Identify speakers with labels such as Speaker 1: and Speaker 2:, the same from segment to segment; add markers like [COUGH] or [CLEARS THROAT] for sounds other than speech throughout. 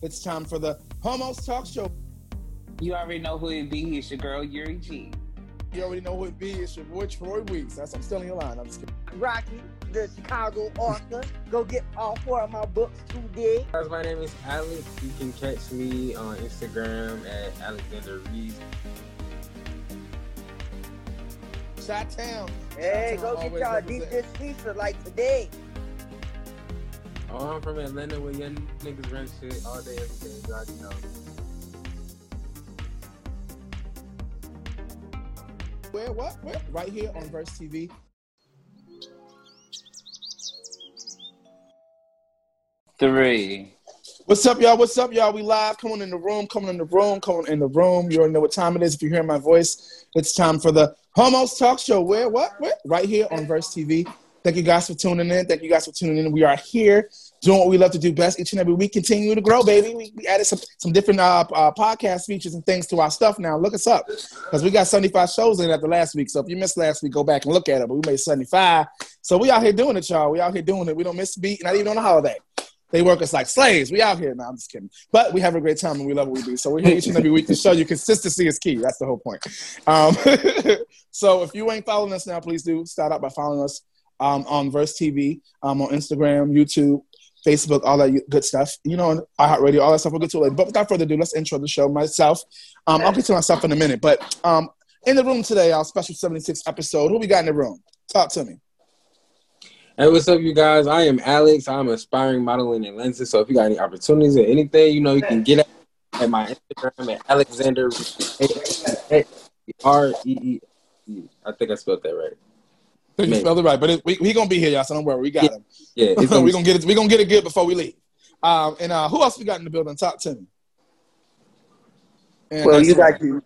Speaker 1: It's time for the Homos Talk Show.
Speaker 2: You already know who it be. It's your girl Yuri G.
Speaker 1: You already know who it be. It's your boy Troy Weeks. That's I'm still in your line. I'm just kidding.
Speaker 3: Rocky, the Chicago author. Go get all four of my books today.
Speaker 4: Guys, my name is Alex. You can catch me on Instagram at Alexander Reed.
Speaker 1: Shot Town.
Speaker 3: Hey,
Speaker 1: Chi-Town
Speaker 3: go get y'all
Speaker 1: represent.
Speaker 3: deep this pizza like today.
Speaker 4: Oh, I'm from Atlanta where young niggas run shit all day, every day. You already know.
Speaker 1: Where? What? Where? Right here on Verse TV.
Speaker 2: Three.
Speaker 1: What's up, y'all? What's up, y'all? We live. Come on in the room. Come on in the room. Come on in the room. You already know what time it is. If you hear my voice, it's time for the Homos Talk Show. Where? What? Where? Right here on Verse TV. Thank you guys for tuning in. Thank you guys for tuning in. We are here doing what we love to do best each and every week. Continue to grow, baby. We, we added some some different uh, uh, podcast features and things to our stuff now. Look us up because we got 75 shows in after last week. So if you missed last week, go back and look at it. But we made 75. So we out here doing it, y'all. We out here doing it. We don't miss a beat, not even on a holiday. They work us like slaves. We out here now. I'm just kidding. But we have a great time and we love what we do. So we're here each and every week to show you consistency is key. That's the whole point. Um, [LAUGHS] so if you ain't following us now, please do start out by following us um, on Verse TV, um, on Instagram, YouTube, Facebook, all that good stuff. You know, iHeartRadio, all that stuff. We'll get to it later. But without further ado, let's intro the show. Myself, um, I'll get to myself in a minute. But um, in the room today, our special 76 episode. Who we got in the room? Talk to me.
Speaker 4: Hey, what's up, you guys? I am Alex. I'm aspiring model in Atlanta. So if you got any opportunities or anything, you know, you can get at, at my Instagram at Alexander R E E. I think I spelled that right.
Speaker 1: You
Speaker 4: Man.
Speaker 1: spelled it right, but it, we we gonna be here, y'all. So don't worry, we got him.
Speaker 4: Yeah, [LAUGHS]
Speaker 1: we
Speaker 4: gonna
Speaker 1: gonna get it. We gonna get it good before we leave. Um, and uh, who else we got in the building? Talk to me. And
Speaker 3: Well, you got you.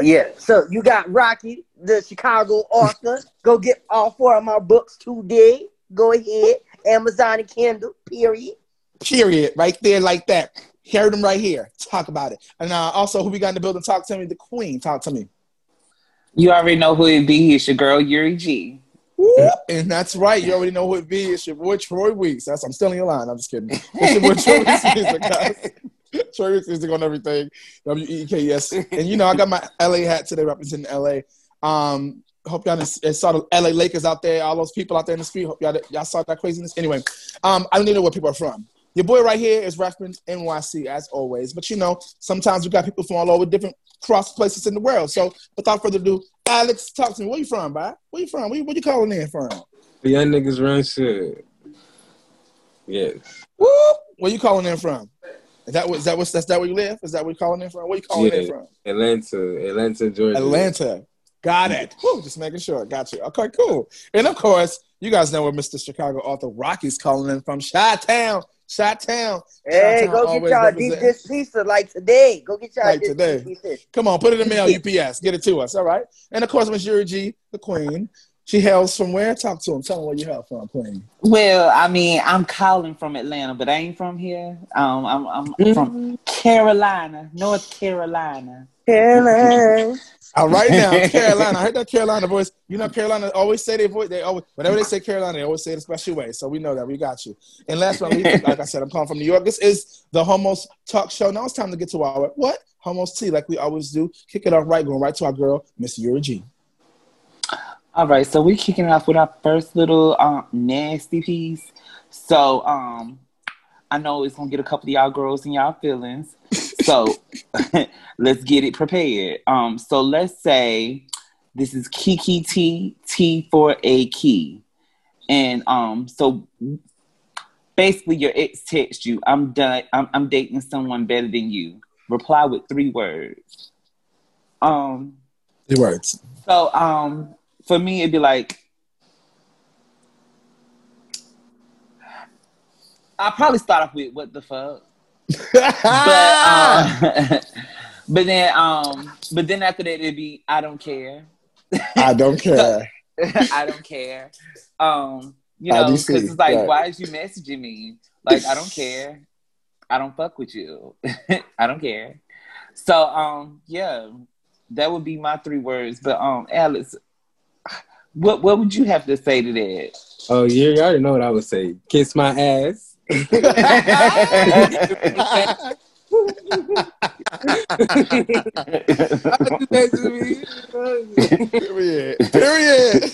Speaker 3: Yeah, so you got Rocky, the Chicago author. [LAUGHS] Go get all four of my books today. Go ahead. Amazon and Kindle, period.
Speaker 1: period right there like that. Heard him right here. Talk about it. And uh, also, who we got in the building? Talk to me. The Queen. Talk to me.
Speaker 2: You already know who it be. It's your girl Yuri G.
Speaker 1: And that's right. You already know who it be. It's your boy Troy Weeks. That's I'm still in your line. I'm just kidding. It's your boy Troy Weeks. [LAUGHS] Troy Weeks music on everything. W E K S. And you know, I got my LA hat today representing LA. Um, hope y'all saw the LA Lakers out there, all those people out there in the street. Hope y'all, y'all saw that craziness. Anyway, um, I don't even know where people are from. Your boy right here is reference NYC as always. But you know, sometimes we got people from all over different cross places in the world. So without further ado, Alex, talk to me. Where you from, bro? Where you from? Where you, where you calling in from?
Speaker 4: The young niggas run shit. Yes.
Speaker 1: Woo! Where you calling in from? Is that what is that what that's that where you live? Is that where you calling in from? Where you calling in from?
Speaker 4: Atlanta, Atlanta, Georgia.
Speaker 1: Atlanta. Got it. Woo, just making sure. Got you. Okay, cool. And of course, you guys know where Mr. Chicago author Rocky's calling in from. Shot Town. Shot Town.
Speaker 3: Hey,
Speaker 1: Chi-Town
Speaker 3: go get y'all
Speaker 1: represent-
Speaker 3: deep this pizza like today. Go get y'all
Speaker 1: Like today.
Speaker 3: pizza.
Speaker 1: Come on, put it in the mail, [LAUGHS] UPS. Get it to us. All right. And of course, Miss Yuri G, the Queen. She hails from where? Talk to him. Tell him where you hail from, Queen.
Speaker 2: Well, I mean, I'm calling from Atlanta, but I ain't from here. Um, I'm, I'm from Carolina, North Carolina.
Speaker 3: Caroline.
Speaker 1: All right now, [LAUGHS] Carolina. I heard that Carolina voice. You know, Carolina always say their voice. They always, whenever they say Carolina, they always say it a special way. So we know that. We got you. And last but not least, like I said, I'm calling from New York. This is the Homos Talk Show. Now it's time to get to our what? Homos Tea, like we always do. Kick it off right, going right to our girl, Miss Yuri G.
Speaker 2: All right, so we're kicking it off with our first little um, nasty piece. So, um, I know it's gonna get a couple of y'all girls in y'all feelings. So, [LAUGHS] let's get it prepared. Um, so let's say this is Kiki T T for a key, and um, so basically your ex text you, "I'm done. I'm, I'm dating someone better than you." Reply with three words. Um.
Speaker 1: The words.
Speaker 2: So um for me it'd be like I'll probably start off with what the fuck. But um [LAUGHS] [LAUGHS] but then um but then after that it'd be I don't care.
Speaker 1: I don't [LAUGHS] care.
Speaker 2: I don't care. Um you know, because it's like,
Speaker 1: right.
Speaker 2: why is you messaging me? Like, I don't care. I don't fuck with you. I don't care. So, um, yeah, that would be my three words. But, um, Alex, what what would you have to say to that?
Speaker 4: Oh, you already know what I would say. Kiss my ass.
Speaker 1: Period. Period.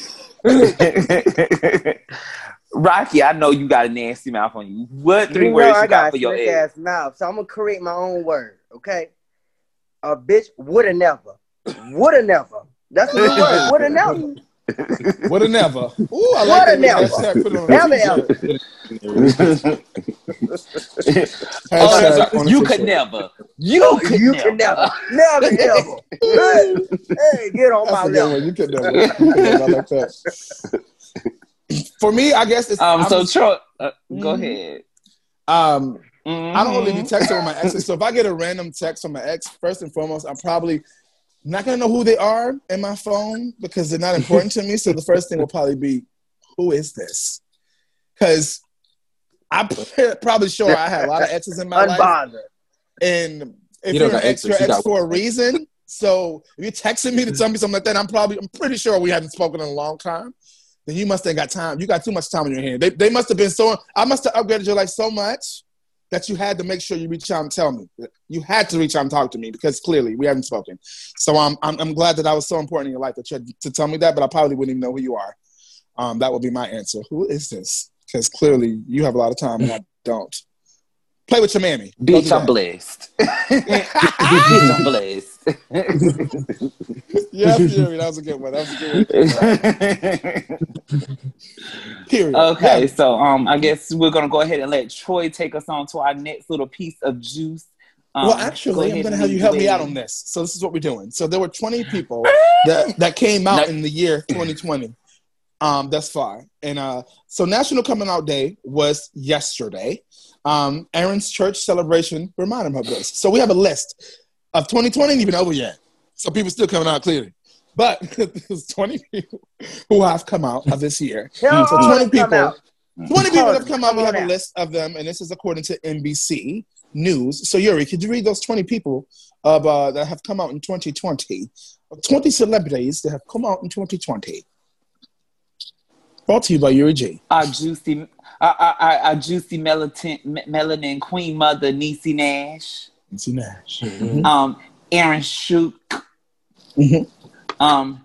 Speaker 2: Rocky, I know you got a nasty mouth on you. What three
Speaker 3: you know
Speaker 2: words
Speaker 3: I
Speaker 2: you got
Speaker 3: got
Speaker 2: for your
Speaker 3: ass mouth, so I'm gonna create my own word. Okay, a bitch woulda never, woulda never. That's a new word. Woulda never.
Speaker 1: What a never. Ooh, I
Speaker 3: What a
Speaker 1: like that.
Speaker 3: never.
Speaker 1: Hashtag put it on a
Speaker 3: Never
Speaker 1: t-shirt.
Speaker 2: Oh,
Speaker 1: Hashtag
Speaker 2: that's right.
Speaker 1: on a
Speaker 2: You
Speaker 1: t-shirt.
Speaker 2: could never. You could
Speaker 3: You
Speaker 2: never.
Speaker 3: can never, never, ever. hey, hey, get on
Speaker 1: That's
Speaker 3: my level.
Speaker 1: one. You could never. You could never. Like that. For me, I guess it's.
Speaker 2: Um.
Speaker 1: I'm-
Speaker 2: So Troy, uh, go
Speaker 1: Mhm.
Speaker 2: ahead.
Speaker 1: um, I don't really be
Speaker 2: Mhm.
Speaker 1: texting with my exes. So if I get a random text from my ex, first and foremost, I'm probably not gonna know who they are in my phone because they're not important to me. So the first thing will probably be, who is this? Because I'm [LAUGHS] probably sure I had a lot of exes in my life, and if
Speaker 4: You
Speaker 1: you are an
Speaker 4: got
Speaker 1: ex, you're ex
Speaker 4: got-
Speaker 1: for a reason. So if you're texting me to tell me something like that, I'm probably, I'm pretty sure we haven't spoken in a long time. Then you must have got time. You got too much time in your hand. They, they must have been so. I must have upgraded your life so much that you had to make sure you reach out and tell me. You had to reach out and talk to me because clearly we haven't spoken. So I'm I'm, I'm glad that I was so important in your life that you had to tell me that. But I probably wouldn't even know who you are. Um, that would be my answer. Who is this? Because clearly you have a lot of time and I don't. Play with your mammy.
Speaker 2: Bitch, I'm blessed. [LAUGHS] Bitch, I'm blessed.
Speaker 1: Yeah, Fury, that was a good one. That was a good one. [LAUGHS] Period.
Speaker 2: okay,
Speaker 1: Yeah.
Speaker 2: so um, I guess we're gonna go ahead and let Troy take us on to our next little piece of juice. Um,
Speaker 1: well,
Speaker 2: go
Speaker 1: actually, I'm going to have you help me out on this. So this is what we're doing. So there were 20 [LAUGHS] people that, that came out in the year 2020 um, thus far. And uh, so National Coming Out Day was yesterday. Um, Aaron's church celebration reminded him of this. So we have a list of 2020 ain't even over yet. So people still coming out clearly. But [LAUGHS] there's 20 people who have come out of this year. [LAUGHS]
Speaker 3: Tell
Speaker 1: So 20 people. 20 people have come out. We have a list of them, and this is according to NBC News. So, Yuri, could you read those 20 people of, uh, that have come out in 2020? 20 celebrities that have come out in 2020. Brought to you by Yuri G.
Speaker 2: Our juicy, our, our, our, our juicy melanin, melanin queen mother, Niecy Nash,
Speaker 1: Nancy Nash.
Speaker 2: um, Aaron Schock,
Speaker 1: Mhm.
Speaker 2: um,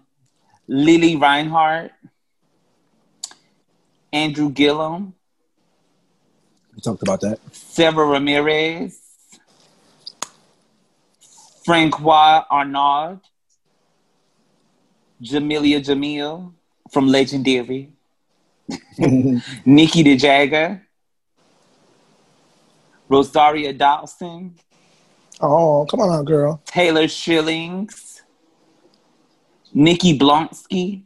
Speaker 2: Lili Reinhart, Andrew Gillum,
Speaker 1: We talked about that.
Speaker 2: Sara Ramirez, Francois Arnaud, Jameela Jamil from Legendary, [LAUGHS] Nikki DeJagger, Rosario Dawson,
Speaker 1: oh, come on out, girl.
Speaker 2: Taylor Schillings, Nikki Blonsky,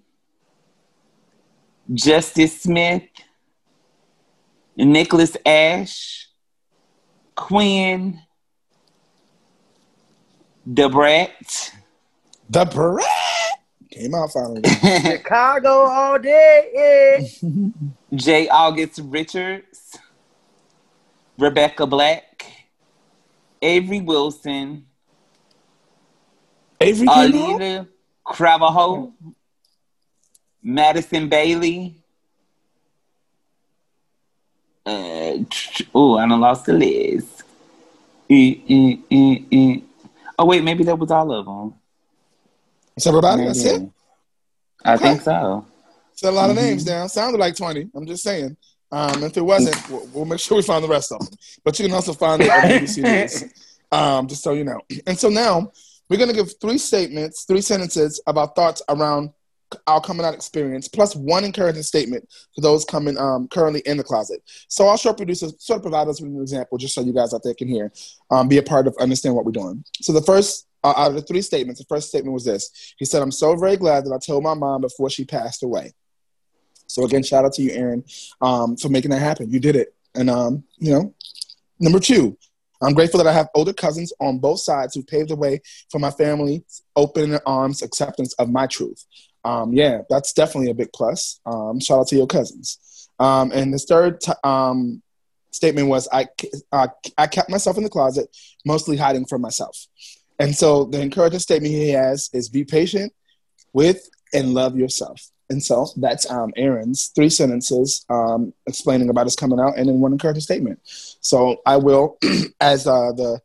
Speaker 2: Justice Smith, Nicholas Ashe, Quinn, Debrat,
Speaker 1: The Brat came out finally.
Speaker 3: Chicago all day. Yeah. [LAUGHS]
Speaker 2: J. August Richards, Rebecca Black, Avery Wilson,
Speaker 1: Avery came out?
Speaker 2: Alina Cravaho, Madison Bailey. Uh, oh, I done lost the list. Eh, eh, eh. Oh wait, maybe that was all of them.
Speaker 1: That's everybody. That's it.
Speaker 2: Maybe. I
Speaker 1: Okay.
Speaker 2: think so.
Speaker 1: Said a lot of
Speaker 2: Mhm.
Speaker 1: names down. Sounded like 20. I'm just saying. Um, if it wasn't, we'll, we'll make sure we find the rest of them. But you can also find on BBC [LAUGHS] News. Um, just so you know. And so now we're going to give three statements, three sentences about thoughts around our coming out experience, plus one encouraging statement for those coming um, currently in the closet. So our show producer sort of provide us with an example, just so you guys out there can hear, um, be a part of, understand what we're doing. So the first uh, out of the three statements, the first statement was this. He said, "I'm so very glad that I told my mom before she passed away." So again, shout out to you, Aaron, um, for making that happen. You did it, and um, you know, number two, I'm grateful that I have older cousins on both sides who paved the way for my family, open arms acceptance of my truth. Um, yeah, that's definitely a big plus. Um, shout out to your cousins. Um, and the third t- um, statement was I, I kept myself in the closet, mostly hiding from myself. And so the encouraging statement he has is be patient with and love yourself. And so that's um, Aaron's three sentences um, explaining about his coming out and then one encouraging statement. So I will, [CLEARS THROAT] as uh, the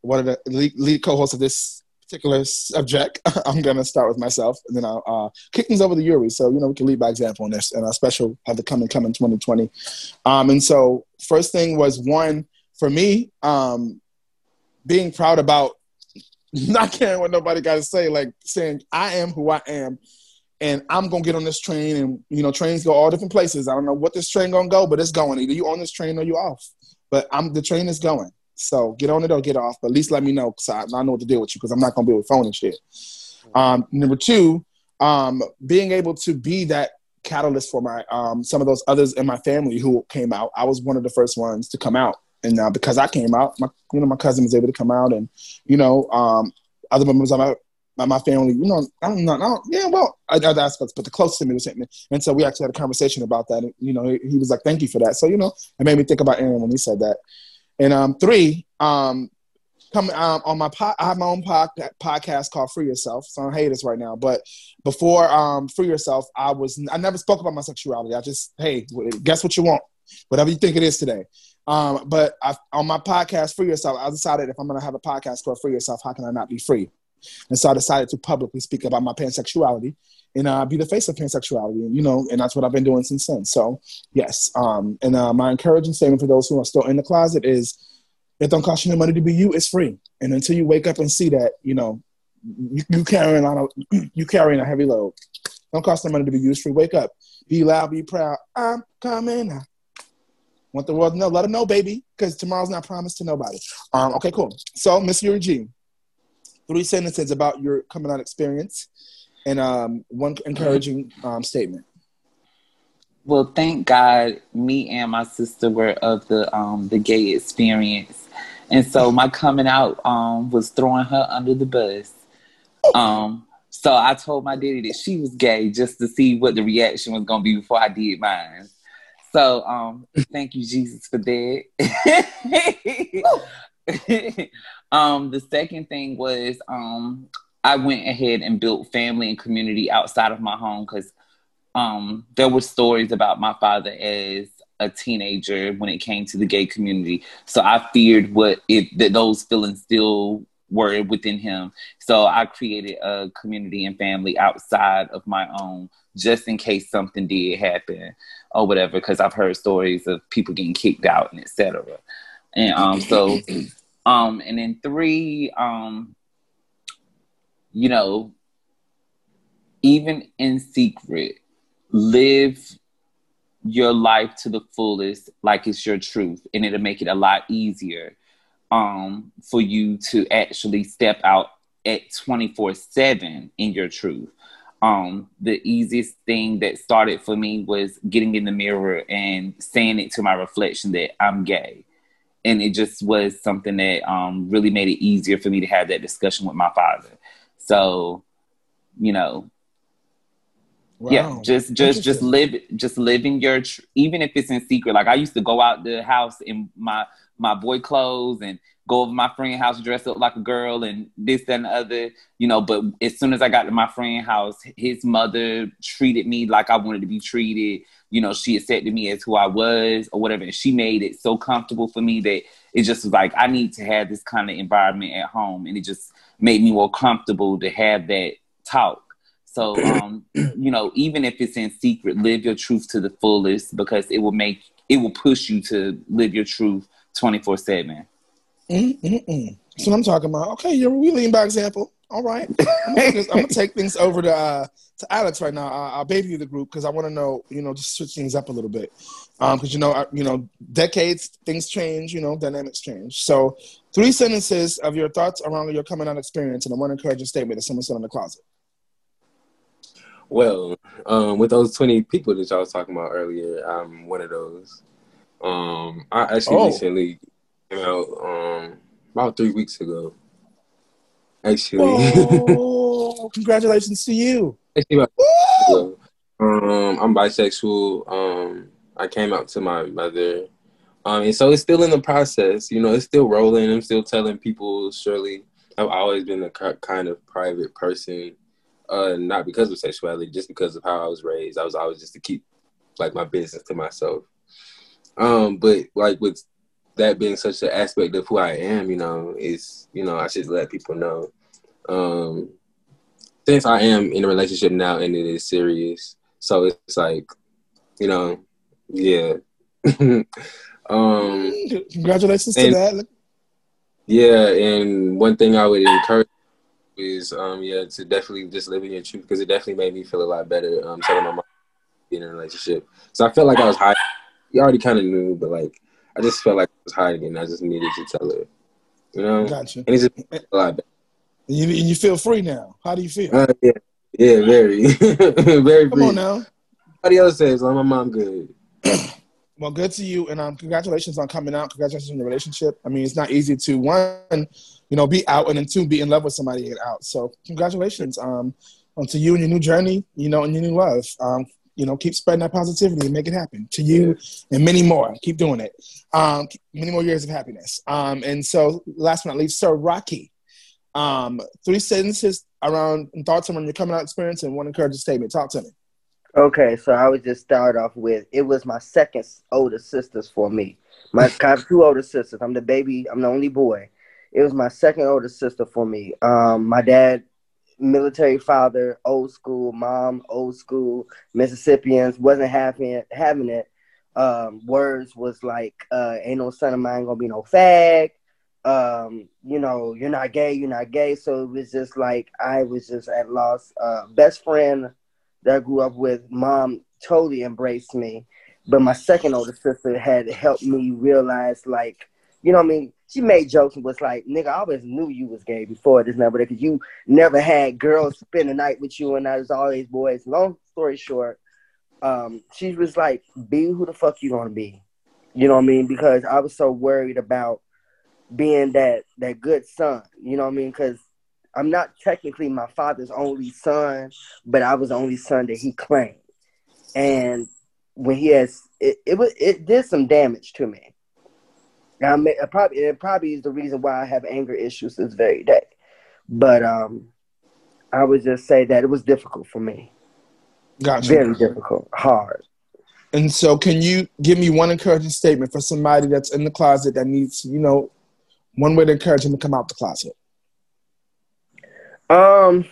Speaker 1: one of the lead, lead co-hosts of this particular subject, [LAUGHS] I'm going to start with myself and then I'll uh, kick things over to Yuri. So, you know, we can lead by example on this and our special have the coming coming 2020. Um, and so first thing was one for me, um, being proud about [LAUGHS] not caring what nobody got to say, like saying I am who I am and I'm gonna get on this train and you know trains go all different places. I don't know what this train gonna go, but it's going. Either you on this train or you off. But I'm the train is going. So get on it or get off. But at least let me know because I, I know what to deal with you because I'm not gonna be with phone and shit. Um, number two, um, being able to be that catalyst for my um, some of those others in my family who came out. I was one of the first ones to come out, and uh, because I came out, my you know my cousin was able to come out, and you know um, other members of my my, family, you know, I don't know, I don't, yeah, well, other aspects, but the closest to me was him, and so we actually had a conversation about that. And, you know, he, he was like, "Thank you for that." So you know, it made me think about Aaron when he said that. And um, three, um, come um, on my I have my own pod, podcast called Free Yourself. So I don't hate this right now, but before um, Free Yourself, I was I never spoke about my sexuality. I just hey, guess what you want, whatever you think it is today. Um, but I, on my podcast, Free Yourself, I decided if I'm going to have a podcast called Free Yourself, how can I not be free? And so I decided to publicly speak about my pansexuality and uh, be the face of pansexuality. And, you know, and that's what I've been doing since then. So, yes. Um, and uh, my encouraging statement for those who are still in the closet is it don't cost you no money to be you, it's free. And until you wake up and see that, you know, you, you carrying on a, [CLEARS THROAT] you carrying a heavy load. Don't cost no money to be you, it's free. Wake up. Be loud, be proud. I'm coming out. Want the world to know. Let them know, baby, because tomorrow's not promised to nobody. Um, okay, cool. So, Miss Yuri G, three sentences about your coming out experience and um, one encouraging um, statement.
Speaker 2: Well, thank God, me and my sister were of the um, the gay experience, and so my coming out um, was throwing her under the bus. Um, so I told my daddy that she was gay just to see what the reaction was gonna be before I did mine. So um, thank you, Jesus, for that. [LAUGHS] um, the second thing was um, I went ahead and built family and community outside of my home because um, there were stories about my father as a teenager when it came to the gay community. So I feared what if that those feelings still were within him. So I created a community and family outside of my own just in case something did happen or whatever because I've heard stories of people getting kicked out and etc. And um so [LAUGHS] um, and then three, um, you know, even in secret, live your life to the fullest like it's your truth, and it'll make it a lot easier um, for you to actually step out at 24 7 in your truth. Um, the easiest thing that started for me was getting in the mirror and saying it to my reflection that I'm gay and it just was something that um, really made it easier for me to have that discussion with my father. So, you know, wow. yeah, just just just live just living your tr- even if it's in secret. Like I used to go out the house in my my boy clothes and go over my friend house dress up like a girl and this that, and the other you know but as soon as i got to my friend house his mother treated me like i wanted to be treated you know, she accepted me as who I was or whatever. And she made it so comfortable for me that it just was like, I need to have this kind of environment at home. And it just made me more comfortable to have that talk. So, um, you know, even if it's in secret, live your truth to the fullest because it will make, it will push you to live your truth 24 7.
Speaker 1: So I'm talking about. Okay, you're really by example. All right, I'm gonna, I'm gonna take things over to uh, to Alex right now. Uh, I'll baby the group because I want to know, you know, just switch things up a little bit. Because um, you know, I, you know, decades things change, you know, dynamics change. So, three sentences of your thoughts around your coming out experience, and a one encouraging statement that someone said in the closet.
Speaker 4: Well, um, with those twenty people that y'all was talking about earlier, I'm one of those. Um, I actually oh. recently came out um, about three weeks ago actually.
Speaker 1: Oh, congratulations to you. [LAUGHS]
Speaker 4: um, I'm bisexual. Um, I came out to my mother. Um, and so it's still in the process. You know, it's still rolling. I'm still telling people. Surely, I've always been a kind of private person. Uh, not because of sexuality, just because of how I was raised. I was always just to keep like my business to myself. Um, but like with that being such an aspect of who I am, you know, is you know I should let people know. Um, since I am in a relationship now and it is serious, so it's like, you know, yeah. [LAUGHS]
Speaker 1: um, Congratulations and, to that.
Speaker 4: Yeah, and one thing I would encourage is um yeah to definitely just live in your truth because it definitely made me feel a lot better um telling my mom being in a relationship. So I felt like I was hiding. You already kind of knew, but like I just felt like I was hiding, and I just needed to tell her. You know,
Speaker 1: gotcha.
Speaker 4: And it's just a lot better.
Speaker 1: And you, you feel free now. How do you feel?
Speaker 4: Uh, yeah, yeah, very, [LAUGHS] very.
Speaker 1: Come free. on now.
Speaker 4: Everybody else says, "Oh, my mom good." [CLEARS THROAT]
Speaker 1: well, good to you, and um, congratulations on coming out. Congratulations on your relationship. I mean, it's not easy to one, you know, be out, and then two, be in love with somebody and out. So, congratulations, um, onto you and your new journey, you know, and your new love. Um, you know, keep spreading that positivity and make it happen to you and many more. Keep doing it. Um, many more years of happiness. Um, and so, last but not least, Sir Rocky. Um, three sentences around thoughts around your coming out experience and one encouraging statement. Talk to me.
Speaker 3: Okay, so I would just start off with it was my second older sisters for me. My I have two older sisters. I'm the baby. I'm the only boy. It was my second older sister for me. Um, my dad military father, old school, mom, old school, Mississippians, wasn't having having it. Um, words was like, uh, ain't no son of mine gonna be no fag. Um, you know, you're not gay, you're not gay. So it was just like I was just at loss. Uh, best friend that I grew up with, mom totally embraced me. But my second older sister had helped me realize like, you know what I mean? she made jokes and was like, "Nigga, I always knew you was gay before this number because you never had girls spend the night with you, and I was always boys." Long story short, um, she was like, "Be who the fuck you gonna be," you know what I mean? Because I was so worried about being that that good son, you know what I mean? Because I'm not technically my father's only son, but I was the only son that he claimed, and when he has it, it was it did some damage to me I may, probably it probably is the reason why I have anger issues this very day. But um, I would just say that it was difficult for me.
Speaker 1: Gotcha.
Speaker 3: Very difficult, hard.
Speaker 1: And so, can you give me one encouraging statement for somebody that's in the closet that needs, you know, one way to encourage them to come out the closet?
Speaker 3: Um,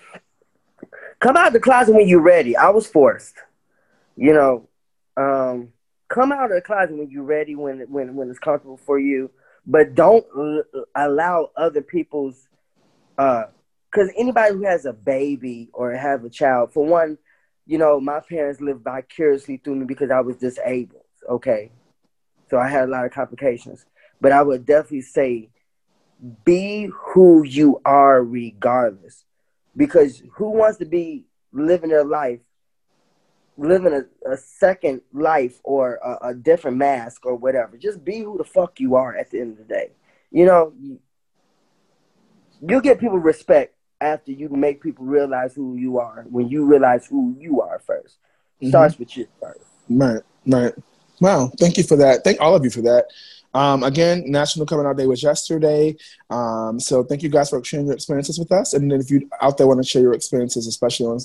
Speaker 3: come out the closet when you're ready. I was forced. You know, um, come out of the closet when you're ready, when when when it's comfortable for you, but don't l- allow other people's uh because anybody who has a baby or have a child, for one, you know, my parents lived vicariously through me because I was disabled. Okay, so I had a lot of complications, but I would definitely say, be who you are regardless, because who wants to be living their life living a, a second life or a, a, different mask or whatever. Just be who the fuck you are at the end of the day. You know, you, you get people respect after you make people realize who you are. When you realize who you are 1st mm-hmm. starts with you first.
Speaker 1: Right, right. Wow, thank you for that. Thank all of you for that. Um, again, National Coming Out Day was yesterday. Um, so thank you guys for sharing your experiences with us. And then if you out there want to share your experiences, especially on,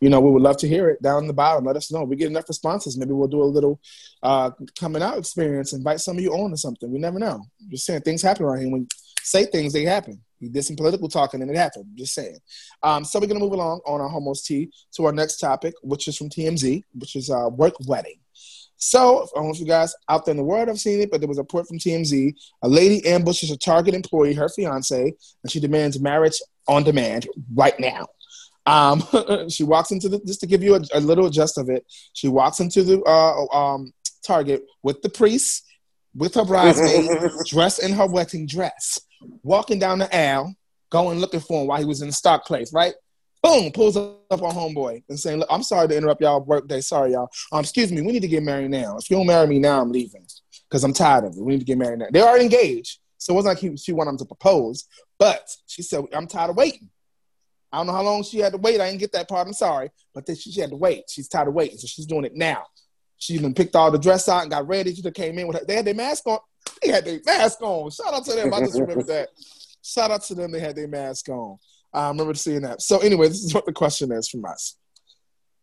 Speaker 1: you know, we would love to hear it down in the bottom. Let us know. We get enough responses. Maybe we'll do a little uh, coming out experience, invite some of you on or something. We never know. Just saying things happen around here. When you say things, they happen. We did some political talking and it happened. Just saying. Um, so we're going to move along on our Homos Tea to our next topic, which is from TMZ, which is uh, work wedding. So, I don't know if you guys out there in the world have seen it, but there was a report from TMZ. A lady ambushes a Target employee, her fiance, and she demands marriage on demand right now. Um, [LAUGHS] she walks into the, just to give you a, a, little gist of it, she walks into the uh, um, Target with the priest, with her bridesmaid, [LAUGHS] dressed in her wedding dress, walking down the aisle, going looking for him while he was in the stock place, right? Boom, pulls up on homeboy and saying, Look, I'm sorry to interrupt y'all work day. Sorry, y'all. Um, excuse me, we need to get married now. If you don't marry me now, I'm leaving because I'm tired of it. We need to get married now. They are engaged. So it wasn't like she wanted him to propose, but she said, I'm tired of waiting. I don't know how long she had to wait. I didn't get that part. I'm sorry. But then she, she had to wait. She's tired of waiting. So she's doing it now. She even picked all the dress out and got ready. She came in with her. They had their mask on. They had their mask on. Shout out to them. I just remember that. Shout out to them. They had their mask on. I remember seeing that. So anyway, this is what the question is from us.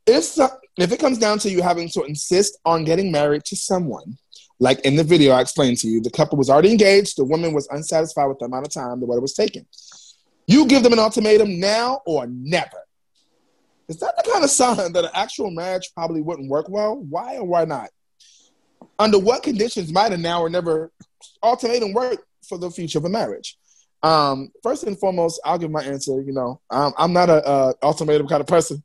Speaker 1: If if it comes down to you having to insist on getting married to someone, like in the video I explained to you, the couple was already engaged, the woman was unsatisfied with the amount of time the wedding was taking. You give them an ultimatum now or never. Is that the kind of sign that an actual marriage probably wouldn't work well? Why or why not? Under what conditions might a now or never ultimatum work for the future of a marriage? Um, first and foremost, I'll give my answer. You know, I'm, I'm not a, a ultimatum kind of person.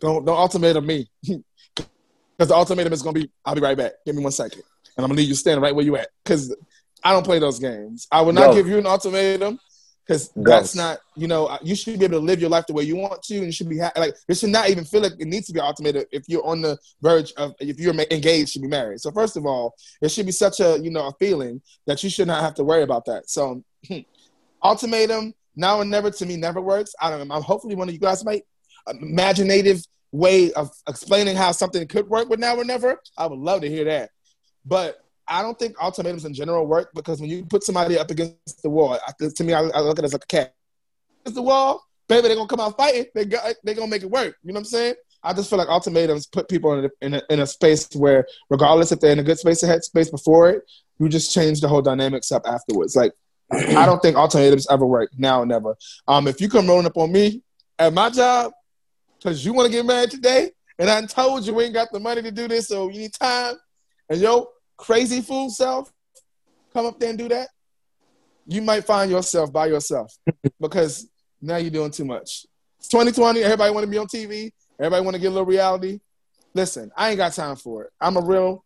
Speaker 1: Don't don't ultimatum me, [LAUGHS] because the ultimatum is gonna be, I'll be right back. Give me one second, and I'm gonna leave you standing right where you at. Because I don't play those games. I will not Go. give you an ultimatum because that's not you know you should be able to live your life the way you want to and you should be ha- like it should not even feel like it needs to be ultimatum if you're on the verge of if you're engaged to be married so first of all it should be such a you know a feeling that you should not have to worry about that so ultimatum now and never to me never works. I don't know. I'm hopefully one of you guys might imaginative way of explaining how something could work with now or never. I would love to hear that. But I don't think ultimatums in general work because when you put somebody up against the wall, to me, I, I look at it as like a cat. It's the wall, baby. They're gonna come out fighting. They got, they gonna make it work. You know what I'm saying? I just feel like ultimatums put people in a, in a, in a space where, regardless if they're in a good space ahead space before it, you just change the whole dynamics up afterwards. Like I don't think alternatives ever work now or never. Um, if you come rolling up on me at my job because you want to get married today, and I told you we ain't got the money to do this, so you need time, and yo crazy fool self come up there and do that, you might find yourself by yourself [LAUGHS] because now you're doing too much. It's 2020. Everybody want to be on TV. Everybody want to get a little reality. Listen, I ain't got time for it. I'm a real,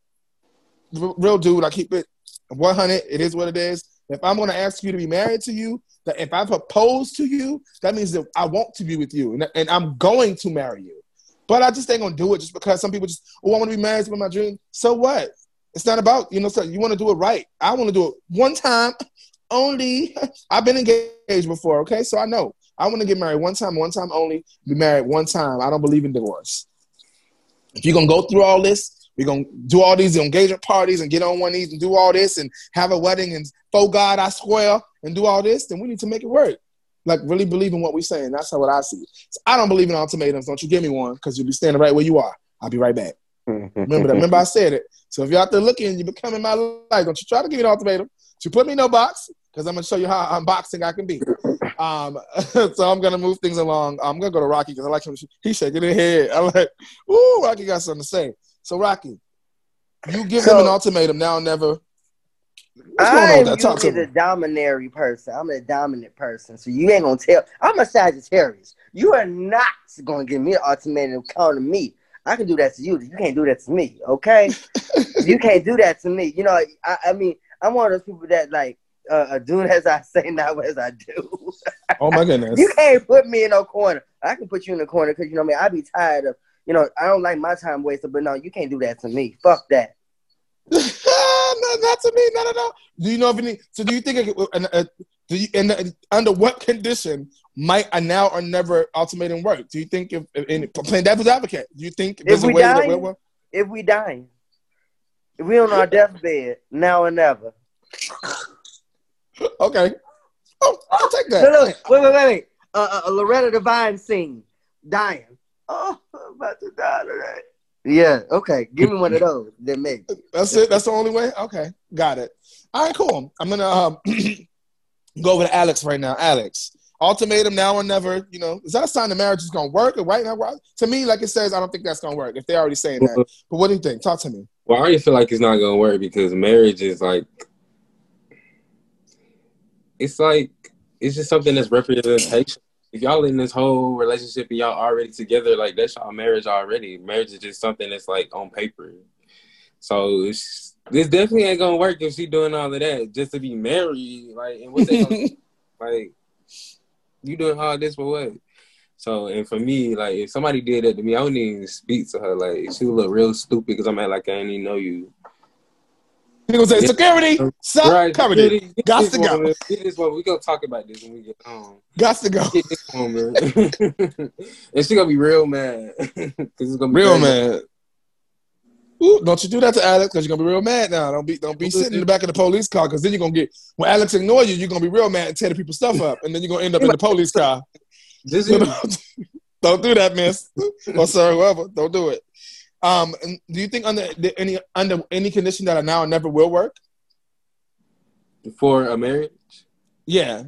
Speaker 1: real dude. I keep it 100. It is what it is. If I'm going to ask you to be married to you, that if I propose to you, that means that I want to be with you and, and I'm going to marry you. But I just ain't gonna do it just because some people just, oh, I want to be married with my dream. So what? It's not about, you know, so you want to do it right. I want to do it one time [LAUGHS] only. [LAUGHS] I've been engaged before, okay? So I know. I want to get married one time, one time only, be married one time. I don't believe in divorce. If you're gonna go through all this, you're gonna do all these engagement parties and get on one knees and do all this and have a wedding and for God I swear and do all this, then we need to make it work. Like really believe in what we're saying. That's how what I see. So I don't believe in ultimatums. Don't you give me one because you'll be standing right where you are. I'll be right back. [LAUGHS] Remember that. Remember I said it. So if you're out there looking, you're becoming my life. Don't you try to give me an ultimatum. Don't You put me in no box because I'm gonna show you how unboxing I can be. Um, [LAUGHS] so I'm gonna move things along. I'm gonna go to Rocky because I like him. He's shaking his head. I'm like, ooh, Rocky got something to say. So Rocky, you give so, him an ultimatum now never.
Speaker 3: What's I'm usually the dominary person. I'm a dominant person, so you ain't gonna tell. I'm a Sagittarius. You are not gonna give me an ultimatum counting me. I can do that to you. You can't do that to me, okay? [LAUGHS] you can't do that to me. You know, I, I mean, I'm one of those people that like uh, do as I say, not as I do.
Speaker 1: oh my goodness! [LAUGHS]
Speaker 3: you can't put me in no corner. I can put you in the corner because you know me, I mean. I be tired of you know, I don't like my time wasted, but no, you can't do that to me. Fuck that. [LAUGHS]
Speaker 1: no, not to me. No, no, no. Do you know of any? So, do you think? It, uh, uh, do you, and uh, under what condition might a now or never ultimatum work? Do you think if, if in, playing devil's advocate? Do you think
Speaker 3: if we die, if we die, if we on our deathbed now or never? [LAUGHS]
Speaker 1: okay. Oh, I'll take that.
Speaker 3: look, wait, wait, wait, wait. Uh, uh, Loretta Devine scene, dying. Oh, I'm about to die today. Yeah, okay. Give me one of [LAUGHS] those. Then maybe.
Speaker 1: That's it. That's the only way. Okay, got it. All right, cool. I'm gonna um, [CLEARS THROAT] go over to Alex right now. Alex, ultimatum now or never. You know, is that a sign the marriage is gonna work or right now? To me, like it says, I don't think that's gonna work. If they're already saying that, but what do you think? Talk to me.
Speaker 4: Well, I already feel like it's not gonna work because marriage is like, it's like it's just something that's representation if y'all in this whole relationship and y'all already together, like that's y'all marriage already. Marriage is just something that's like on paper. So it's, this definitely ain't gonna work if she doing all of that just to be married. Like, and what they gonna, [LAUGHS] like, you doing all this for what? So, and for me, like, if somebody did that to me, I wouldn't even speak to her. Like, she would look real stupid because I'm at like I ain't even know you.
Speaker 1: He gonna say security, stop right, security. Got to go.
Speaker 4: Get this one. We gonna talk about this when we get home.
Speaker 1: Got to go.
Speaker 4: Get [LAUGHS] this one, man. and she gonna be real mad. [LAUGHS]
Speaker 1: It's gonna be real mad. Ooh, don't you do that to Alex because you're gonna be real mad now. Don't be don't be sitting in the back of the police car because then you're gonna get when Alex ignores you, you're gonna be real mad and tear the people's stuff up, and then you're gonna end up in the police car. This is [LAUGHS] don't do that, miss. or sir, whoever. Don't do it. Um, do you think under any under any condition that I now never will work?
Speaker 4: For a marriage?
Speaker 1: Yeah.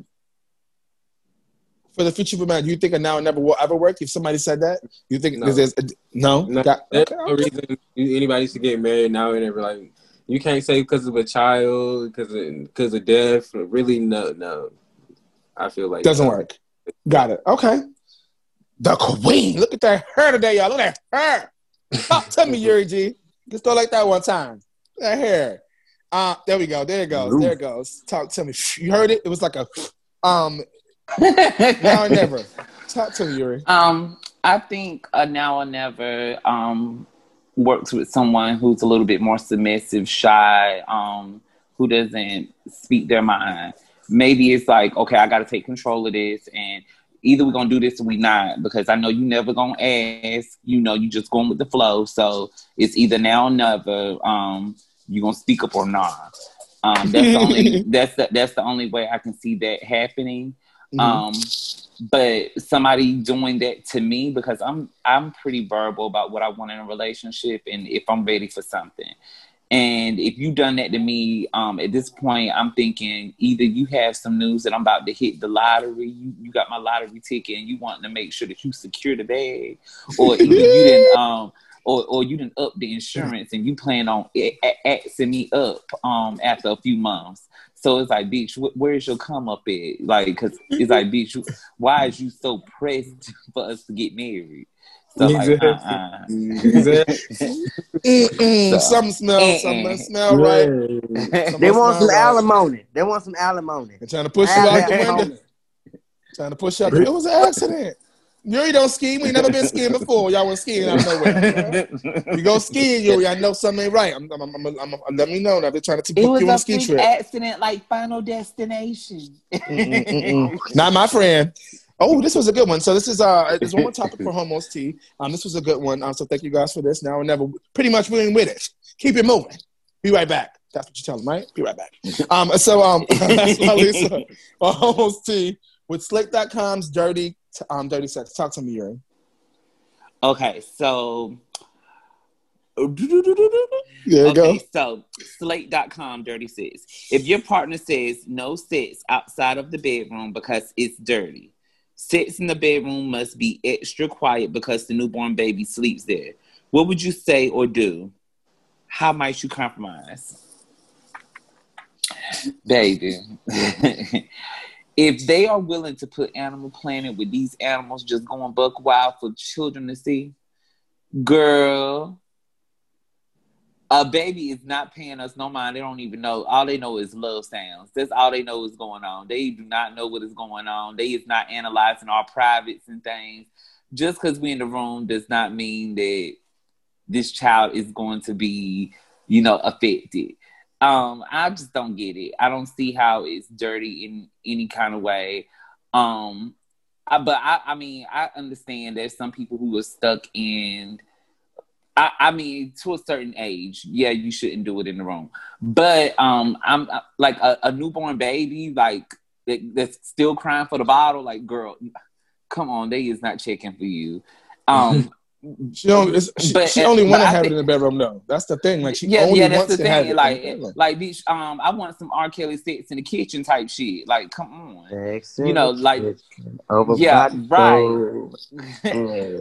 Speaker 1: For the future of a man, do you think a now and never will ever work? If somebody said that, you think no. there's a, no?
Speaker 4: no Got, there's okay. no reason anybody should get married now and ever. Like you can't say because of a child, because of because of death. Really, no, no. I feel like
Speaker 1: doesn't no. work. Got it. Okay. The queen. Look at that hair today, y'all. Look at that hair. Talk to me, [LAUGHS] Yuri G. Just go like that one time. That hair. Uh, there we go. There it goes. Ooh. There it goes. Talk to me. You heard it? It was like a um [LAUGHS] now or never. Talk to me, Yuri.
Speaker 2: Um, I think a now or never um works with someone who's a little bit more submissive, shy, um, who doesn't speak their mind. Maybe it's like, okay, I got to take control of this, and either we're gonna do this or we not, because I know you never gonna ask. You know, you just going with the flow. So it's either now or never. Um, you gonna speak up or not. Um, that's the only [LAUGHS] that's the, that's the only way I can see that happening. Mm-hmm. Um, but somebody doing that to me because I'm I'm pretty verbal about what I want in a relationship and if I'm ready for something. And if you done that to me, um, at this point, I'm thinking either you have some news that I'm about to hit the lottery, you, you got my lottery ticket, and you want to make sure that you secure the bag, or either you didn't [LAUGHS] um, or or you didn't up the insurance and you plan on axing me up um after a few months. So it's like, bitch, wh- where's your come up at? Like, cause it's like, bitch, why is you so pressed [LAUGHS] for us to get married? So like, uh-uh.
Speaker 1: so, [LAUGHS] eh, eh. something smell, eh, something smell right.
Speaker 3: they want some right. alimony. They want some alimony.
Speaker 1: They're trying to push you out the window. Trying to push you out. It was an accident. Yuri don't ski. We never been skiing before. Y'all went skiing out of nowhere. you go skiing, Yuri. I know something ain't right. I'm, I'm, I'm, I'm, I'm let me know. I've been trying to book you on a ski trip.
Speaker 2: accident like Final Destination.
Speaker 1: Not my friend. Oh, this was a good one. So this is uh, there's one more topic for [LAUGHS] Homos T. Um, this was a good one. Um, so thank you guys for this. Now or never. Pretty much we're with it. Keep it moving. Be right back. That's what you tell them, right? Be right back. [LAUGHS] Um, so um, [LAUGHS] Lisa, Homos T with Slate.com's dirty um, Dirty Sex. Talk to me, Yuri.
Speaker 2: Okay, so.
Speaker 1: There you okay, go.
Speaker 2: So, slate.com, dirty sex. If your partner says no sex outside of the bedroom because it's dirty, sex in the bedroom must be extra quiet because the newborn baby sleeps there. What would you say or do? How might you compromise? Baby. [LAUGHS] if they are willing to put Animal Planet with these animals just going buck wild for children to see, girl, a baby is not paying us no mind. They don't even know. All they know is love sounds. That's all they know is going on. They do not know what is going on. They is not analyzing our privates and things. Just because we in the room does not mean that this child is going to be, you know, affected. Um, I just don't get it. I don't see how it's dirty in any kind of way. Um, I, but I, I mean, I understand there's some people who are stuck in. I, I mean, to a certain age, yeah, you shouldn't do it in the room. But um, I'm like a, a newborn baby, like that, that's still crying for the bottle. Like, girl, come on, they is not checking for you. Um, [LAUGHS]
Speaker 1: She only she, but, she only want to have think, it in the bedroom. though. that's the thing. Like she yeah, only yeah, that's wants the to thing. Have
Speaker 2: like, it. like, bitch, um, I want some R. Kelly sex in the kitchen type shit. Like, come on, you know, like, yeah, right.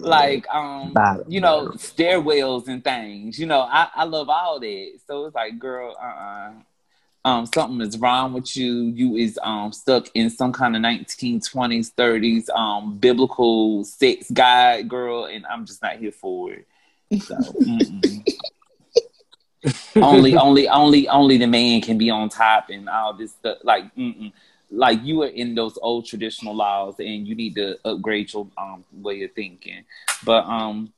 Speaker 2: like, um, you know, stairwells and things. You know, I, I love all that. So it's like, girl, uh, uh-uh um, something is wrong with you. You is um, stuck in some kind of 1920s, 30s um, biblical sex guide, girl, and I'm just not here for it. So, [LAUGHS] only, only, only, only the man can be on top and all this stuff. Like, mm-mm. like you are in those old traditional laws, and you need to upgrade your um, way of thinking. But um,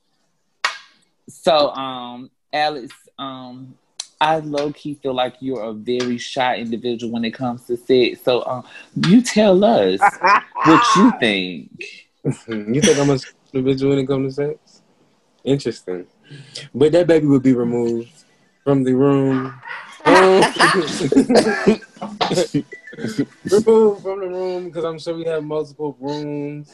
Speaker 2: so um, Alex, um, I low key feel like you're a very shy individual when it comes to sex. So um, you tell us [LAUGHS] what you think.
Speaker 4: you think I'm a individual when it comes to sex? Interesting. But that baby would be removed from the room. [LAUGHS] removed from the room because I'm sure we have multiple rooms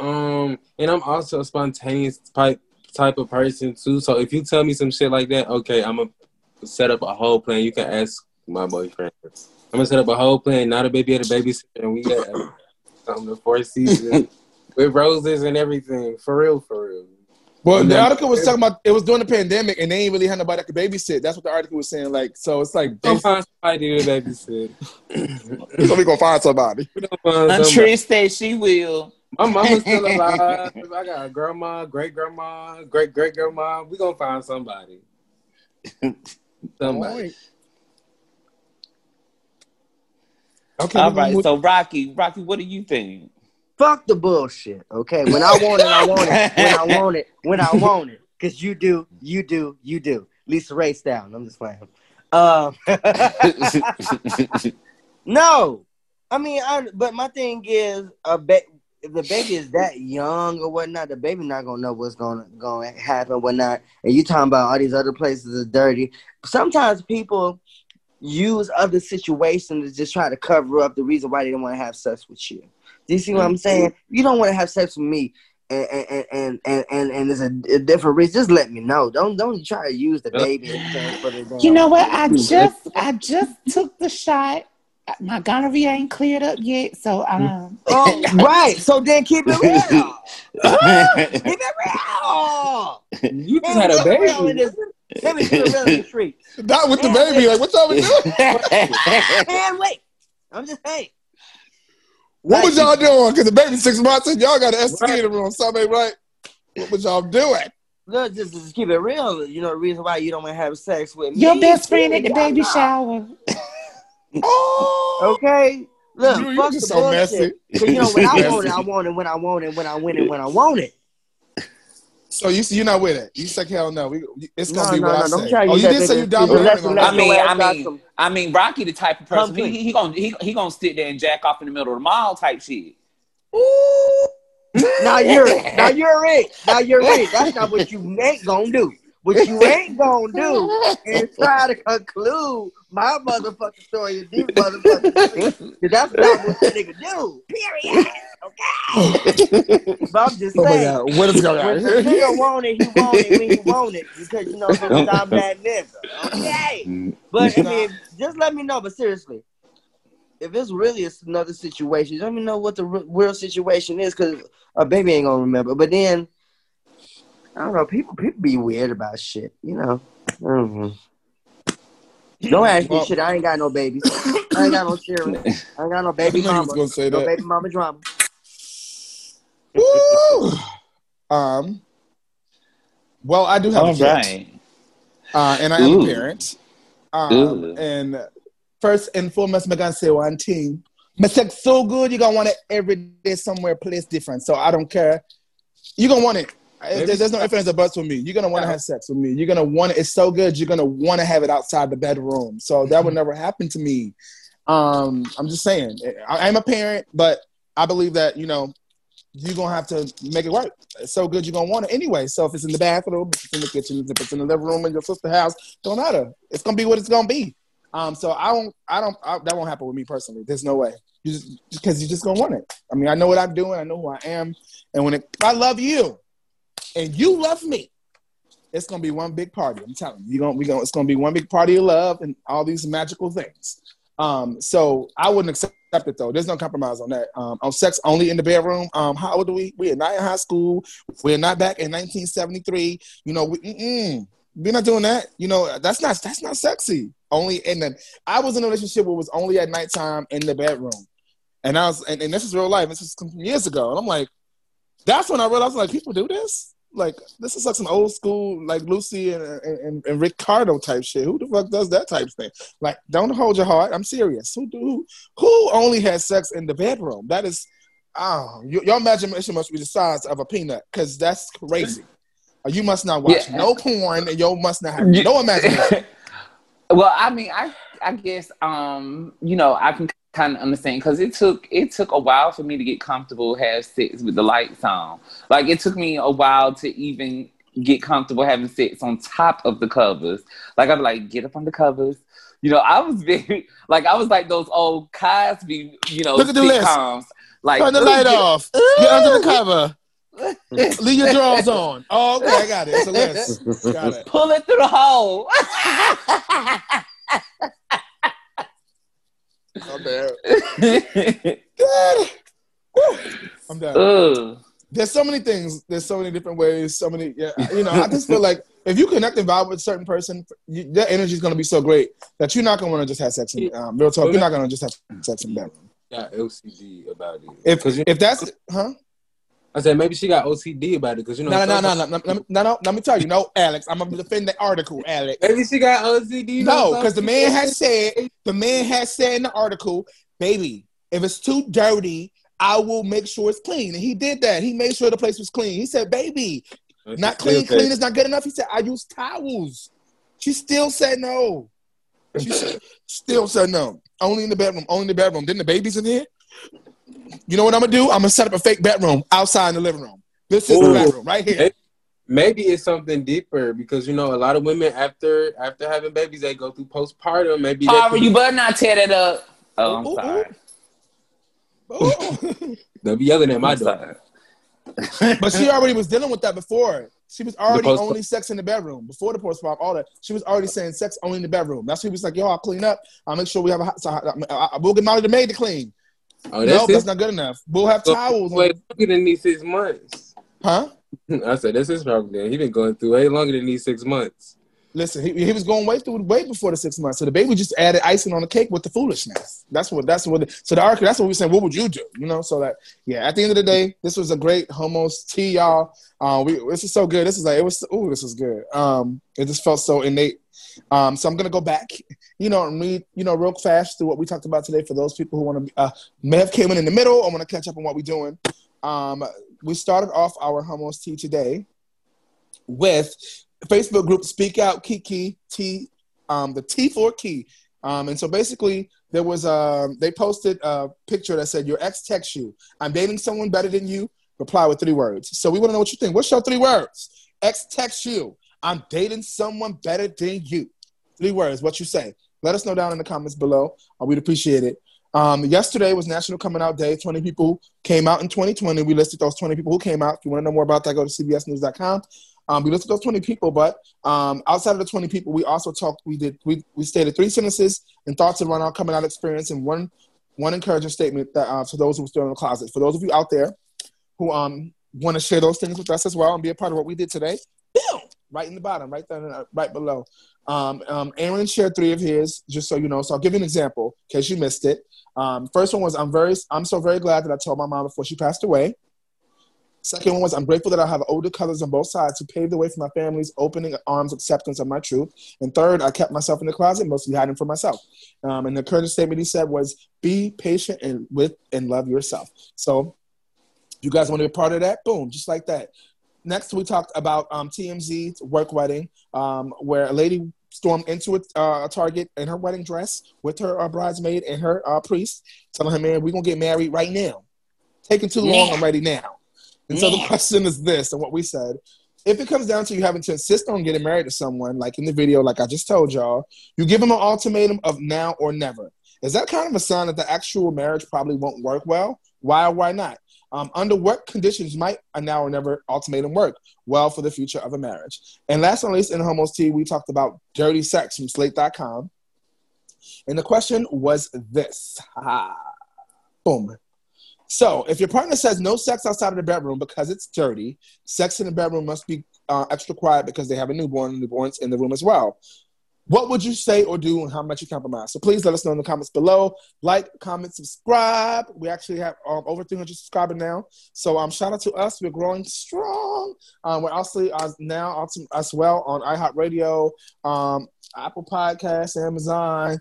Speaker 4: Um, and I'm also a spontaneous type type of person too. So if you tell me some shit like that, okay, I'm gonna set up a whole plan. You can ask my boyfriend. I'm gonna set up a whole plan. Not a baby at a babysitter, and we got uh, something the four seasons [LAUGHS] with roses and everything. For real, for real.
Speaker 1: Well, the article was talking about it was during the pandemic, and they ain't really had nobody that could babysit. That's what the article was saying. Like, so it's like
Speaker 4: gonna find somebody to babysit. [LAUGHS]
Speaker 1: so we gonna find somebody.
Speaker 2: Uh, uh, Trish said she will.
Speaker 4: My mama's still [LAUGHS] alive. I got a grandma, great grandma, great great grandma. We gonna find somebody. Somebody.
Speaker 2: Okay. All right. So Rocky, Rocky, what do you think?
Speaker 3: Fuck the bullshit. Okay. When I want it, I want it. When I want it, when I want it. Cause you do, you do, you do. Lisa Race down. I'm just playing. Um, [LAUGHS] [LAUGHS] no, I mean, I, but my thing is, a ba- if the baby is that young or whatnot, the baby not gonna know what's gonna gonna happen, whatnot. And you talking about all these other places are dirty. Sometimes people use other situations to just try to cover up the reason why they don't want to have sex with you. Do you see what I'm saying? Mm-hmm. You don't want to have sex with me, and and and and and, and there's a, a, different reason. Just let me know. Don't don't try to use the uh, baby.
Speaker 2: you know what? I just I just took the shot. My gonorrhea ain't cleared up yet, so um. [LAUGHS]
Speaker 3: oh, right. So then keep it real. [LAUGHS] [LAUGHS] keep it real.
Speaker 4: You just had a baby.
Speaker 3: Let me keep it real in the street.
Speaker 1: Not with the baby. Like, what y'all been
Speaker 3: doing? and wait, I'm just saying.
Speaker 1: What was y'all doing? Because the baby six months and y'all got an STD right. in the room. Something right? What was y'all doing?
Speaker 3: Look, just, just keep it real. You know the reason why you don't want to have sex with
Speaker 2: me. Your best friend at the baby shower.
Speaker 3: Oh, okay. Look, you, fuck the so bullshit. Messy. you know when I want it, I [LAUGHS] want it when I want it when I win it when I want it.
Speaker 1: So you see you're not with it. You said hell no. We, it's gonna no, be no, what no, I say. Oh, you did say you down with
Speaker 2: it. I mean, I mean, I mean, Rocky the type of person he, he, he gonna he, he gonna sit there and jack off in the middle of the mall type shit.
Speaker 3: Ooh. now you're now you're it. Now you're it. That's not what you [LAUGHS] ain't gonna do. What you ain't gonna do is [LAUGHS] try to conclude my motherfucking story and these motherfuckers. that's not what the nigga do. Period. Okay. but I'm just oh saying. Oh
Speaker 1: what is going on?
Speaker 3: When the nigga want it, he want it when he want it. Because you know, because [LAUGHS] I'm that nigga. Okay. But I mean, just let me know. But seriously, if it's really another situation, let me know what the real situation is. Because a baby ain't gonna remember. But then I don't know. People people be weird about shit. You know. Mm-hmm. Don't ask me well, shit. I ain't got no babies. I ain't got no children. [LAUGHS] I ain't got no baby mama. Gonna say no that. baby mama drama.
Speaker 1: Woo! Um. Well, I do have All a kid. Right. Uh, and I am Ooh. a parent. Um, and first and foremost, I'm gonna say one thing. My sex so good, you're gonna want it every day somewhere, place different. So I don't care. You're gonna want it there's, there's, no ifs ands or buts with me. You're gonna want to have sex with me. You're gonna want it. It's so good. You're gonna want to have it outside the bedroom. So that would mm-hmm. never happen to me. Um, I'm just saying. I, I'm a parent, but I believe that you know you're gonna have to make it work. It's so good you're gonna want it anyway. So if it's in the bathroom, if it's in the kitchen, if it's in the living room in your sister's house, don't matter. It's gonna be what it's gonna be. Um, so I don't, I don't, I, that won't happen with me personally. There's no way. You just because you're just gonna want it. I mean, I know what I'm doing. I know who I am, and when it, I love you, and you love me, it's gonna be one big party. I'm telling you, you gonna we gonna it's gonna be one big party of love and all these magical things. Um, so I wouldn't accept it though. There's no compromise on that. Um, on sex only in the bedroom. Um, how old are we? We are not in high school. We're not back in 1973. You know, we, we're not doing that. You know, that's not that's not sexy. Only in the I was in a relationship where it was only at nighttime in the bedroom, and I was and, and this is real life. This is years ago, and I'm like, that's when I realized like people do this like this is like some old school like Lucy and, and, and Ricardo type shit. Who the fuck does that type of thing? Like, don't hold your heart. I'm serious. Who do who only has sex in the bedroom? That is, oh, you, your imagination must be the size of a peanut because that's crazy. you must not watch yeah. no porn and you must not have no imagination. [LAUGHS]
Speaker 2: well, I mean, I I guess um you know I can kind of understand because it took it took a while for me to get comfortable have sex with the lights on. Like it took me a while to even get comfortable having sex on top of the covers. Like I'm like, get up on the covers. You know, I was [LAUGHS] very like I was like those old Cosby, you know,
Speaker 1: Look at the list. Like turn the light get, off. [LAUGHS] Get under the cover. [LAUGHS] Leave your drawers on. Oh, okay, I got it. It's a list. Got it.
Speaker 2: Pull it through the hole. [LAUGHS]
Speaker 1: I'm there. Good. I'm done. Ugh. There's so many things. There's so many different ways. So many. Yeah. You know, I just feel like if you connect and vibe with a certain person, you, their energy is going to be so great that you're not going to want to just have sex in um, real talk. You're not going to just have sex in bedroom.
Speaker 4: Got OCD about it.
Speaker 1: If if that's huh.
Speaker 4: I said maybe she got OCD about it because you know.
Speaker 1: No, no, no, no, no, no, no, no. Let me tell you, no, Alex. I'm gonna defend the article, Alex.
Speaker 4: Maybe she got OCD.
Speaker 1: No, because the man has said, the man has said in the article, baby, if it's too dirty, I will make sure it's clean. And he did that. He made sure the place was clean. He said, baby, not clean, clean is not good enough. He said, I use towels. She still said no. She said, still said no. Only in the bedroom. Only in the bedroom. Then the baby's in here. You know what I'm gonna do? I'm gonna set up a fake bedroom outside in the living room. This is Ooh. the bedroom right here.
Speaker 4: Maybe it's something deeper because you know a lot of women after after having babies they go through postpartum. Maybe
Speaker 2: Harvey, you better not tear that up. Oh, I'm ooh, sorry.
Speaker 4: Ooh. [LAUGHS] They'll be yelling at my door.
Speaker 1: but she already was dealing with that before. She was already post- only sex in the bedroom before the postpartum. All that she was already saying sex only in the bedroom. That's why he was like, "Yo, I'll clean up. I'll make sure we have a. So I, I, I, we'll get Molly the maid to clean. Oh, that's, no, that's not good enough. We'll have so, towels.
Speaker 4: Wait, longer than these six months.
Speaker 1: Huh? [LAUGHS]
Speaker 4: I said that's his problem. Then he been going through way longer than these six months.
Speaker 1: Listen, he, he was going way through way before the six months. So the baby just added icing on the cake with the foolishness. That's what. That's what. The, So the article. That's what we saying. What would you do? You know. So that yeah. At the end of the day, this was a great homos tea, y'all. Uh, we this is so good. This is like it was. Oh, this was good. Um, it just felt so innate. Um, so I'm gonna go back, you know, and read, you know, real fast through what we talked about today for those people who want to uh, may have came in in the middle or want to catch up on what we're doing. Um, we started off our homos tea today with Facebook group Speak Out Kiki T, um, the T for Key. Um, and so basically, there was a um, they posted a picture that said, "Your ex texts you. I'm dating someone better than you. Reply with three words." So we want to know what you think. What's your three words? Ex texts you. I'm dating someone better than you. Three words. What you say? Let us know down in the comments below. Uh, we'd appreciate it. Um, yesterday was National Coming Out Day. 20 people came out in 2020. We listed those 20 people who came out. If you want to know more about that, go to cbsnews.com. Um, we listed those 20 people, but um, outside of the 20 people, we also talked. We did. We, we stated three sentences and thoughts around our coming out experience, and one one encouraging statement that uh, for those who are still in the closet. For those of you out there who um, want to share those things with us as well and be a part of what we did today, right in the bottom, right there, right below. Um, um, Aaron shared three of his, just so you know. So I'll give you an example in case you missed it. Um, first one was I'm very, I'm so very glad that I told my mom before she passed away. Second one was I'm grateful that I have older colors on both sides who paved the way for my family's opening arms acceptance of my truth. And third, I kept myself in the closet, mostly hiding from myself. Um, and the current statement he said was, "Be patient and with and love yourself." So, you guys want to be a part of that? Boom, just like that. Next, we talked about um, TMZ's work wedding, um, where a lady stormed into a, uh, a, Target in her wedding dress with her uh, bridesmaid and her uh, priest, telling her, "Man, we're gonna get married right now. Taking too long, yeah. I'm ready now." And yeah. so the question is this, and what we said: if it comes down to you having to insist on getting married to someone, like in the video, like I just told y'all, you give them an ultimatum of now or never. Is that kind of a sign that the actual marriage probably won't work well? Why or why not? Um, under what conditions might a now or never ultimatum work well for the future of a marriage? And last but not least, in Homos Tea, we talked about dirty sex from slate.com. And the question was this. Boom. So, if your partner says no sex outside of the bedroom because it's dirty, sex in the bedroom must be uh, extra quiet because they have a newborn, newborns in the room as well. What would you say or do and how much you compromise? So please let us know in the comments below. Like, comment, subscribe. We actually have um, over 300 subscribers now. So um, shout out to us. We're growing strong. Um, we're also uh, now as well on iHeartRadio, um, Apple Podcasts, Amazon,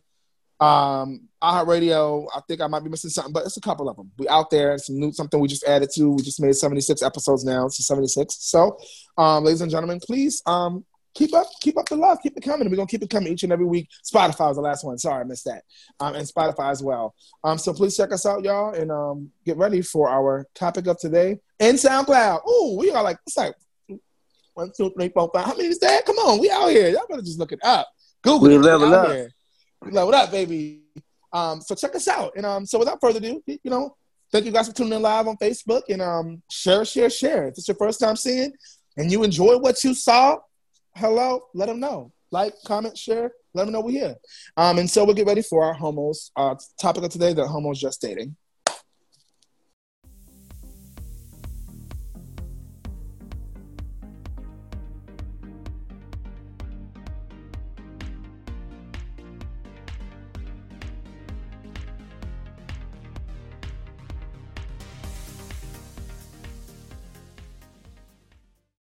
Speaker 1: um, iHeartRadio. I think I might be missing something, but it's a couple of them. We out there. And some new something we just added to. We just made 76 episodes now. It's 76. So, um, ladies and gentlemen, please um, keep up, keep up the love, keep it coming. We're gonna keep it coming each and every week. Spotify was the last one. Sorry, I missed that. Um, and Spotify as well. Um, so please check us out, y'all, and um, get ready for our topic of today and SoundCloud. Ooh, we are like it's like one, two, three, four, five. How many is that? Come on, we out here. Y'all better just look it up. Google
Speaker 3: we level up. Here.
Speaker 1: We level up, baby. Um, so check us out. And um, so without further ado, you know, Thank you guys for tuning in live on Facebook and um, share, share, share. If it's your first time seeing and you enjoy what you saw, hello, let them know. Like, comment, share, let them know we're here. Um, and so we'll get ready for our homos uh, topic of today: that homos just dating.